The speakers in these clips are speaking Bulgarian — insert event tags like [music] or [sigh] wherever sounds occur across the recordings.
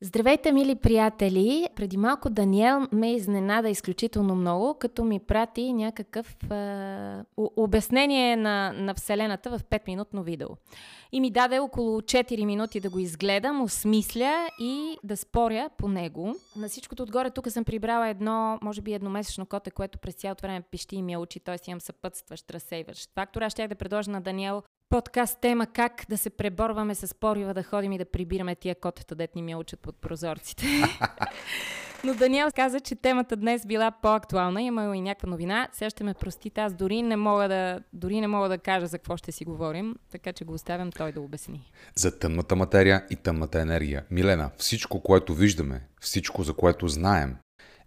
Здравейте, мили приятели! Преди малко Даниел ме изненада изключително много, като ми прати някакъв е, обяснение на, на Вселената в 5-минутно видео. И ми даде около 4 минути да го изгледам, осмисля и да споря по него. На всичкото отгоре тук съм прибрала едно, може би едномесечно коте, което през цялото време пищи и ми е учи, т.е. имам съпътстващ, разсейващ фактор. Аз щях да предложа на Даниел подкаст тема как да се преборваме с порива, да ходим и да прибираме тия котета, дет ни ми учат под прозорците. [laughs] Но Даниел каза, че темата днес била по-актуална. Има и някаква новина. Сега ще ме простите, аз дори не мога да, дори не мога да кажа за какво ще си говорим, така че го оставям той да обясни. За тъмната материя и тъмната енергия. Милена, всичко, което виждаме, всичко, за което знаем,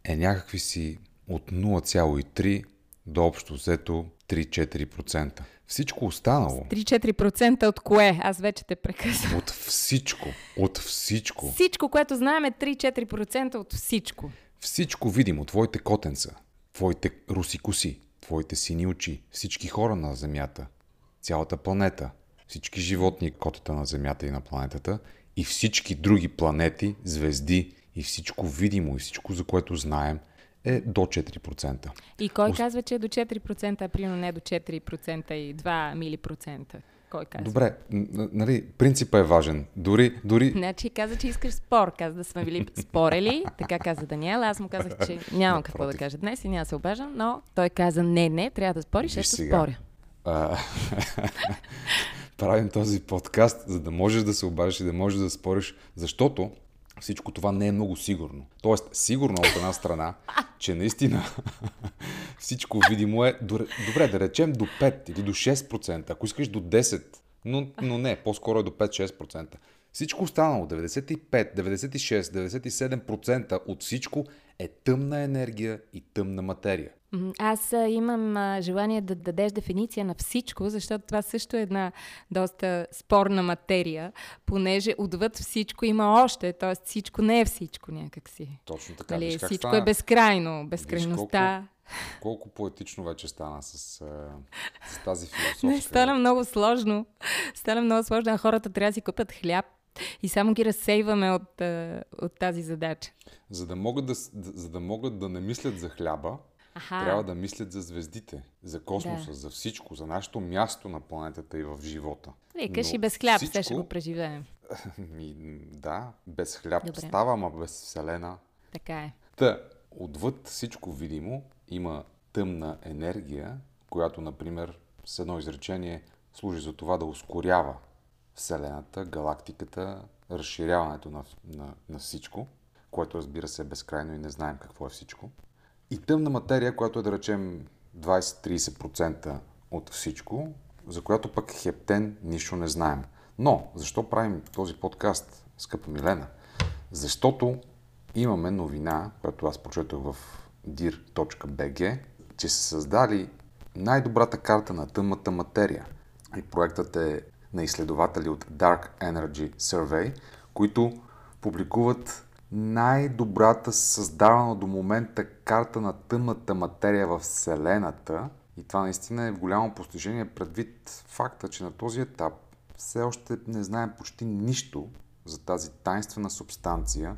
е някакви си от 0,3 до общо взето 3-4%. Всичко останало. 3-4% от кое? Аз вече те прекъсвам. От всичко. От всичко. Всичко, което знаем е 3-4% от всичко. Всичко видимо. Твоите котенца, твоите руси коси, твоите сини очи, всички хора на Земята, цялата планета, всички животни, котата на Земята и на планетата и всички други планети, звезди и всичко видимо и всичко, за което знаем – е до 4%. И кой казва, че е до 4%, а примерно не до 4% и 2 милипроцента? Кой казва? Добре, нали, принципът е важен. Дори, дори... Значи каза, че искаш спор. Каза да сме били спорели. Така каза Даниел. Аз му казах, че [laughs] нямам какво да кажа днес и няма се обажам, но той каза, не, не, трябва да спориш, ще споря. А... [laughs] Правим този подкаст, за да можеш да се обажиш и да можеш да спориш, защото всичко това не е много сигурно. Тоест, сигурно от една страна, че наистина [laughs] всичко видимо е, добре, да речем до 5 или до 6%, ако искаш до 10%, но, но не, по-скоро е до 5-6%. Всичко останало, 95, 96, 97% от всичко е тъмна енергия и тъмна материя. Аз имам желание да дадеш дефиниция на всичко, защото това също е една доста спорна материя, понеже отвъд всичко има още, т.е. всичко не е всичко някакси. Точно така. Нали, всичко стана? е безкрайно, безкрайността. Колко, колко поетично вече стана с, с тази философия. Не, [laughs] стана много сложно. Стана много сложно, а хората трябва да си купят хляб, и само ги разсейваме от, от тази задача. За да, могат да, за да могат да не мислят за хляба, Аха. трябва да мислят за звездите, за космоса, да. за всичко, за нашето място на планетата и в живота. Викаш и без хляб, всичко... ще го преживеем. [laughs] Да, без хляб Добре. става, ама без Вселена. Така е. Та, отвъд всичко видимо има тъмна енергия, която, например, с едно изречение служи за това да ускорява Вселената, галактиката, разширяването на, на, на всичко, което разбира се е безкрайно и не знаем какво е всичко. И тъмна материя, която е да речем 20-30% от всичко, за която пък хептен нищо не знаем. Но, защо правим този подкаст, скъпа Милена? Защото имаме новина, която аз прочетох в dir.bg, че са създали най-добрата карта на тъмната материя. И проектът е на изследователи от Dark Energy Survey, които публикуват най-добрата създавана до момента карта на тъмната материя в Вселената. И това наистина е голямо постижение предвид факта, че на този етап все още не знаем почти нищо за тази тайнствена субстанция,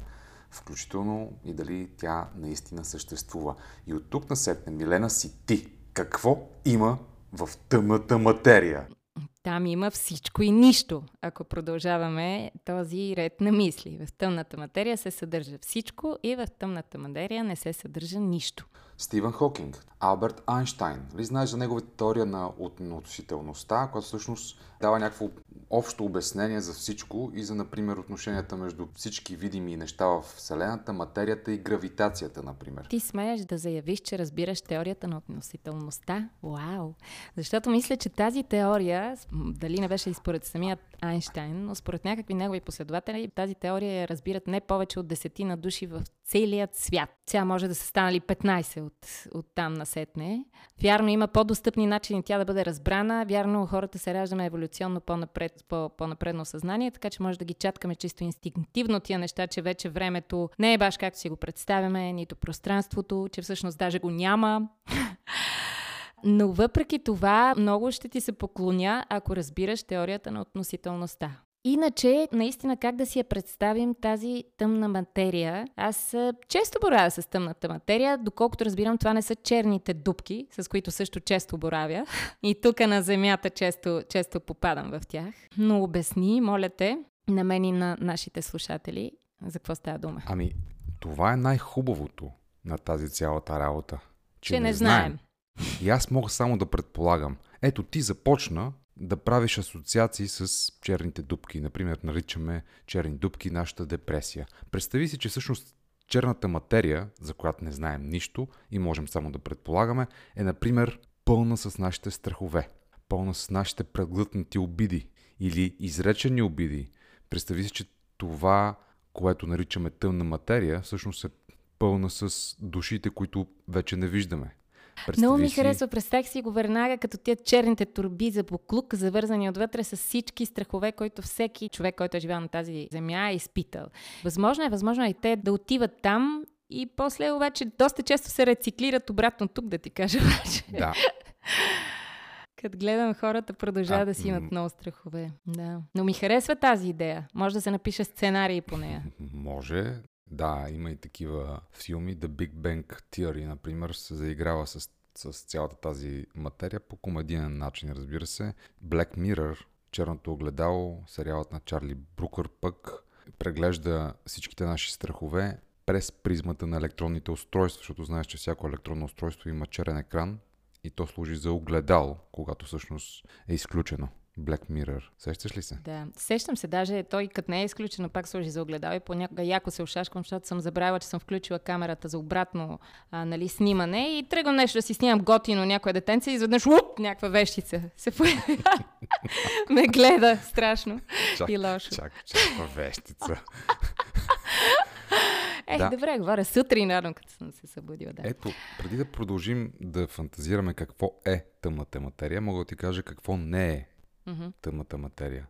включително и дали тя наистина съществува. И от тук насетне, Милена си ти. Какво има в тъмната материя? Там има всичко и нищо, ако продължаваме този ред на мисли. В тъмната материя се съдържа всичко и в тъмната материя не се съдържа нищо. Стивън Хокинг, Алберт Айнштайн. Ли знаеш за неговата теория на относителността, която всъщност дава някакво общо обяснение за всичко и за, например, отношенията между всички видими неща в Вселената, материята и гравитацията, например. Ти смееш да заявиш, че разбираш теорията на относителността? Вау! Защото мисля, че тази теория, дали не беше и според самият Айнштайн, но според някакви негови последователи, тази теория разбират не повече от десетина души в целият свят. Тя може да са станали 15 от, от там насетне. Вярно, има по-достъпни начини тя да бъде разбрана. Вярно, хората се раждаме еволюционно по-напред, по, по-напредно съзнание, така че може да ги чаткаме чисто инстинктивно тия неща, че вече времето не е баш както си го представяме, нито пространството, че всъщност даже го няма. [laughs] Но въпреки това, много ще ти се поклоня, ако разбираш теорията на относителността. Иначе, наистина, как да си я представим тази тъмна материя? Аз често боравя с тъмната материя, доколкото разбирам, това не са черните дубки, с които също често боравя. [laughs] И тук на Земята често, често попадам в тях. Но обясни, моля те, на мен и на нашите слушатели, за какво става дума. Ами, това е най-хубавото на тази цялата работа. Че, че не, не знаем. знаем. И аз мога само да предполагам. Ето ти започна да правиш асоциации с черните дубки. Например, наричаме черни дубки нашата депресия. Представи си, че всъщност черната материя, за която не знаем нищо и можем само да предполагаме, е, например, пълна с нашите страхове, пълна с нашите преглътнати обиди или изречени обиди. Представи си, че това, което наричаме тъмна материя, всъщност е пълна с душите, които вече не виждаме. Представи Много ми си... харесва, представих си го веднага като тия черните турби за буклук, завързани отвътре с всички страхове, които всеки човек, който е живял на тази земя, е изпитал. Възможно е, възможно е и те да отиват там и после обаче доста често се рециклират обратно тук, да ти кажа обаче. Да. [laughs] Като гледам хората, продължават да си имат много страхове. Да. Но ми харесва тази идея. Може да се напише сценарий по нея. Може. Да, има и такива филми. The Big Bang Theory, например, се заиграва с, с цялата тази материя по комедиен начин, разбира се. Black Mirror, Черното огледало, сериалът на Чарли Брукър пък преглежда всичките наши страхове през призмата на електронните устройства, защото знаеш, че всяко електронно устройство има черен екран и то служи за огледал, когато всъщност е изключено. Black Mirror. Сещаш ли се? Да, сещам се. Даже той, като не е изключено, пак служи за огледал и понякога яко се ушашкам, защото съм забравила, че съм включила камерата за обратно а, нали, снимане и тръгвам нещо да си снимам готино някоя детенце и изведнъж уп, някаква вещица се [laughs] Ме гледа страшно чак, и лошо. Чак, чак, вещица. Ех, да. добре, говоря сутрин, рано, като съм се събудила. Да. Ето, преди да продължим да фантазираме какво е тъмната материя, мога да ти кажа какво не е mm-hmm. тъмната материя.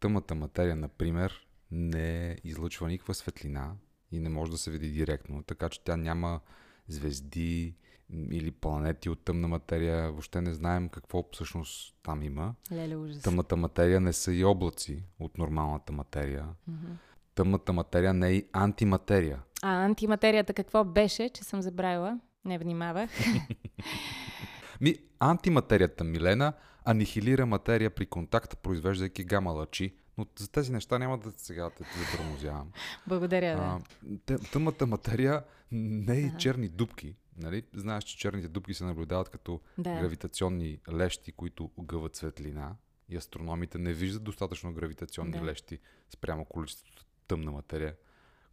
Тъмната материя, например, не излъчва никаква светлина и не може да се види директно, така че тя няма звезди или планети от тъмна материя. Въобще не знаем какво всъщност там има. Леле, ужас. Тъмната материя не са и облаци от нормалната материя. Mm-hmm. Тъмната материя не е и антиматерия. А антиматерията какво беше, че съм забравила? Не внимавах. [laughs] Ми, антиматерията, Милена, анихилира материя при контакт, произвеждайки гама лъчи, но за тези неща няма да сега да те затормозявам. Благодаря, да. тъмата материя не е и черни дубки. Нали? Знаеш, че черните дубки се наблюдават като да. гравитационни лещи, които огъват светлина и астрономите не виждат достатъчно гравитационни да. лещи спрямо количеството тъмна материя,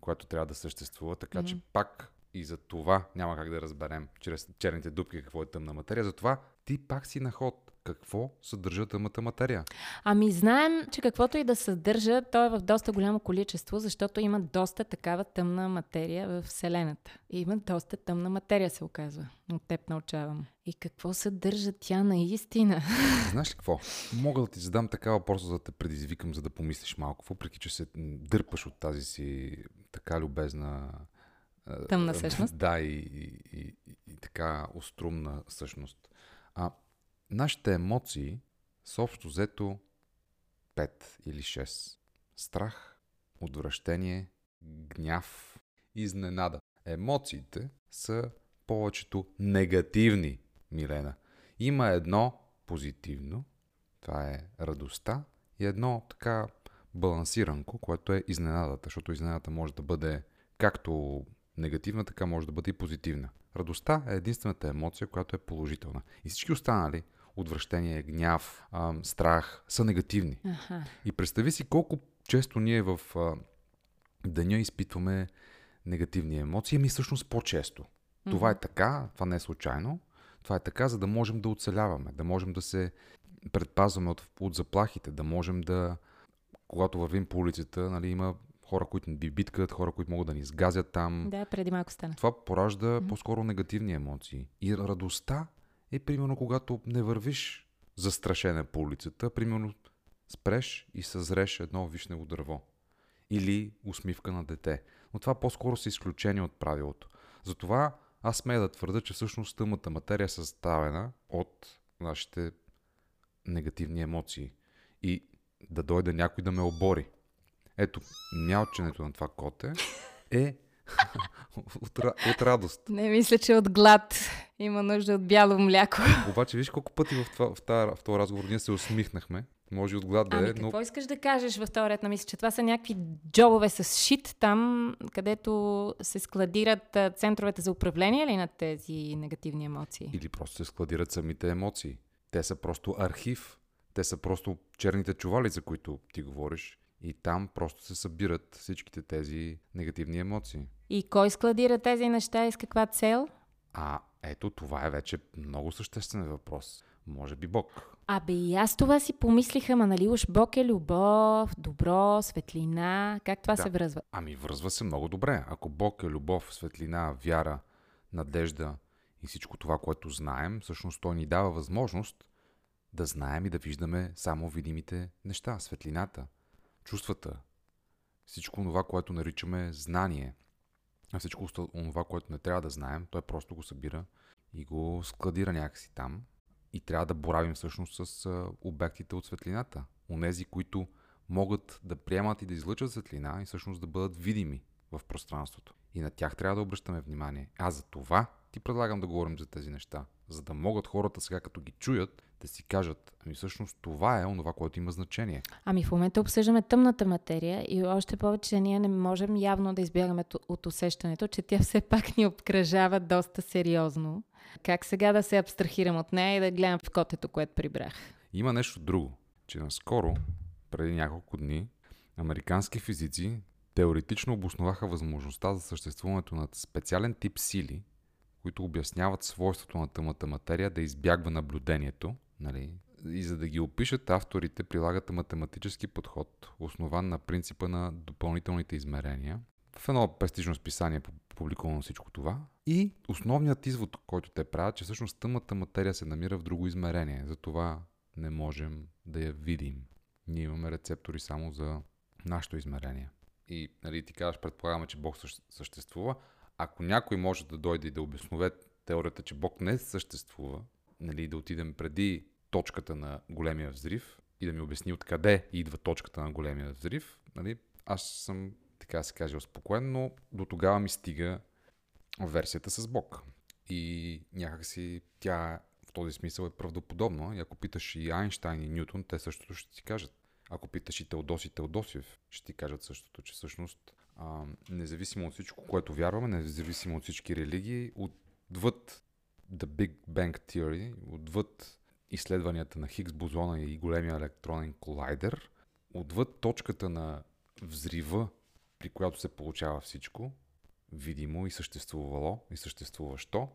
която трябва да съществува. Така mm-hmm. че пак и за това няма как да разберем чрез черните дубки какво е тъмна материя. Затова ти пак си на ход. Какво съдържа тъмната материя? Ами знаем, че каквото и да съдържа, то е в доста голямо количество, защото има доста такава тъмна материя в Вселената. И има доста тъмна материя, се оказва. От теб научавам. И какво съдържа тя наистина? [laughs] Знаеш ли какво? Мога да ти задам такава въпроса, за да те предизвикам, за да помислиш малко, въпреки че се дърпаш от тази си така любезна Тъмна същност. Да, и, и, и, и така острумна същност. А нашите емоции са общо взето 5 или 6. Страх, отвращение, гняв, изненада. Емоциите са повечето негативни, Милена. Има едно позитивно, това е радостта, и едно така балансиранко, което е изненадата, защото изненадата може да бъде както негативна, така може да бъде и позитивна. Радостта е единствената емоция, която е положителна. И всички останали, отвращение, гняв, страх, са негативни. Аха. И представи си колко често ние в деня изпитваме негативни емоции, ами всъщност по-често. Mm-hmm. Това е така, това не е случайно. Това е така, за да можем да оцеляваме, да можем да се предпазваме от, от заплахите, да можем да, когато вървим по улицата, нали, има хора, които ни биткат, хора, които могат да ни изгазят там. Да, преди малко стана. Това поражда mm-hmm. по-скоро негативни емоции. И радостта е примерно когато не вървиш застрашена по улицата, примерно спреш и съзреш едно вишнево дърво. Или усмивка на дете. Но това по-скоро са изключение от правилото. Затова аз смея да твърда, че всъщност тъмата материя е съставена от нашите негативни емоции. И да дойде някой да ме обори. Ето, мялченето на това коте е [laughs] от, от радост. Не мисля, че от глад има нужда от бяло мляко. [laughs] Обаче виж колко пъти в, това, в, това, в този разговор ние се усмихнахме. Може от глад да ами, е, но... какво искаш да кажеш в този ред на мисля, че това са някакви джобове с шит там, където се складират центровете за управление или на тези негативни емоции? Или просто се складират самите емоции. Те са просто архив. Те са просто черните чували, за които ти говориш. И там просто се събират всичките тези негативни емоции. И кой складира тези неща и с каква цел? А ето това е вече много съществен въпрос. Може би Бог. Абе и аз това си помислиха, ма нали уж Бог е любов, добро, светлина, как това да. се връзва? Ами връзва се много добре. Ако Бог е любов, светлина, вяра, надежда и всичко това, което знаем, всъщност той ни дава възможност да знаем и да виждаме само видимите неща, светлината, чувствата, всичко това, което наричаме знание, а всичко това, което не трябва да знаем, той просто го събира и го складира някакси там и трябва да боравим всъщност с обектите от светлината. Онези, които могат да приемат и да излъчат светлина и всъщност да бъдат видими в пространството. И на тях трябва да обръщаме внимание. А за това ти предлагам да говорим за тези неща. За да могат хората сега, като ги чуят, да си кажат, ами всъщност това е онова, което има значение. Ами в момента обсъждаме тъмната материя и още повече ние не можем явно да избягаме от усещането, че тя все пак ни обкръжава доста сериозно. Как сега да се абстрахирам от нея и да гледам в котето, което прибрах? Има нещо друго, че наскоро, преди няколко дни, американски физици теоретично обосноваха възможността за съществуването на специален тип сили, които обясняват свойството на тъмата материя да избягва наблюдението. Нали? И за да ги опишат, авторите прилагат математически подход, основан на принципа на допълнителните измерения. В едно престижно списание публикувано всичко това. И основният извод, който те правят, че всъщност тъмната материя се намира в друго измерение. Затова не можем да я видим. Ние имаме рецептори само за нашето измерение. И нали, ти казваш, предполагаме, че Бог съществува. Ако някой може да дойде и да обоснове теорията, че Бог не съществува, нали, да отидем преди точката на големия взрив и да ми обясни откъде идва точката на големия взрив, нали, аз съм, така да се каже, успокоен, но до тогава ми стига версията с Бог. И някакси тя в този смисъл е правдоподобна. И ако питаш и Айнштайн и Ньютон, те същото ще ти кажат. Ако питаш и Теодоси Теодосиев, ще ти кажат същото, че всъщност а, независимо от всичко, което вярваме, независимо от всички религии, отвъд The Big Bang Theory, отвъд изследванията на Хигс бозона и големия електронен колайдер, отвъд точката на взрива, при която се получава всичко, видимо и съществувало и съществуващо,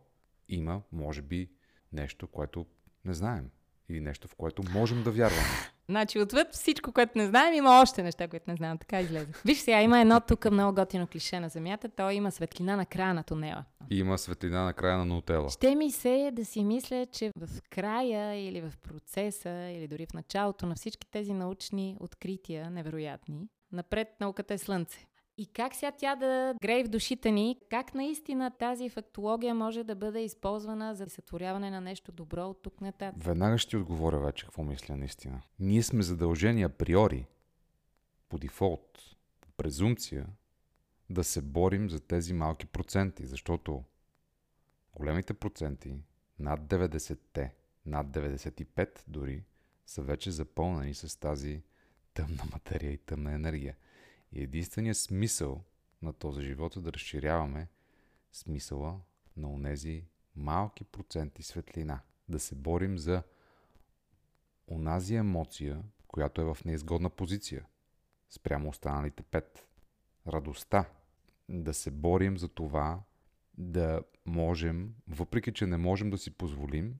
има, може би, нещо, което не знаем. Или нещо, в което можем да вярваме. Значи отвъд всичко, което не знаем, има още неща, които не знаем. Така излезе. Виж сега, има едно тук много готино клише на Земята. То има светлина на края на тунела. И има светлина на края на нутела. Ще ми се да си мисля, че в края или в процеса, или дори в началото на всички тези научни открития, невероятни, напред науката е слънце. И как сега тя да грее в душите ни, как наистина тази фактология може да бъде използвана за сътворяване на нещо добро от тук нататък? Веднага ще ти отговоря вече какво мисля наистина. Ние сме задължени априори, по дефолт, по презумпция, да се борим за тези малки проценти, защото големите проценти, над 90-те, над 95 дори, са вече запълнени с тази тъмна материя и тъмна енергия. И единственият смисъл на този живот е да разширяваме смисъла на онези малки проценти светлина. Да се борим за онази емоция, която е в неизгодна позиция спрямо останалите пет. Радостта. Да се борим за това да можем, въпреки че не можем да си позволим,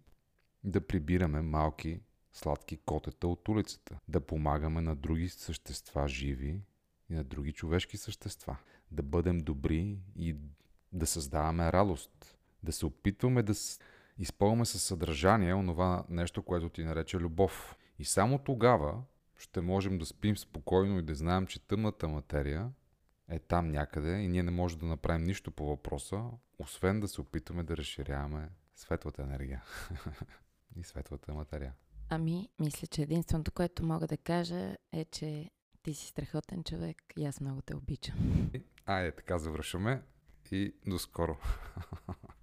да прибираме малки сладки котета от улицата. Да помагаме на други същества живи и на други човешки същества. Да бъдем добри и да създаваме радост. Да се опитваме да изпълваме със съдържание онова нещо, което ти нарече любов. И само тогава ще можем да спим спокойно и да знаем, че тъмната материя е там някъде и ние не можем да направим нищо по въпроса, освен да се опитваме да разширяваме светлата енергия [laughs] и светлата материя. Ами, мисля, че единственото, което мога да кажа е, че ти си страхотен човек и аз много те обичам. Айде, така завършваме и до скоро. [laughs]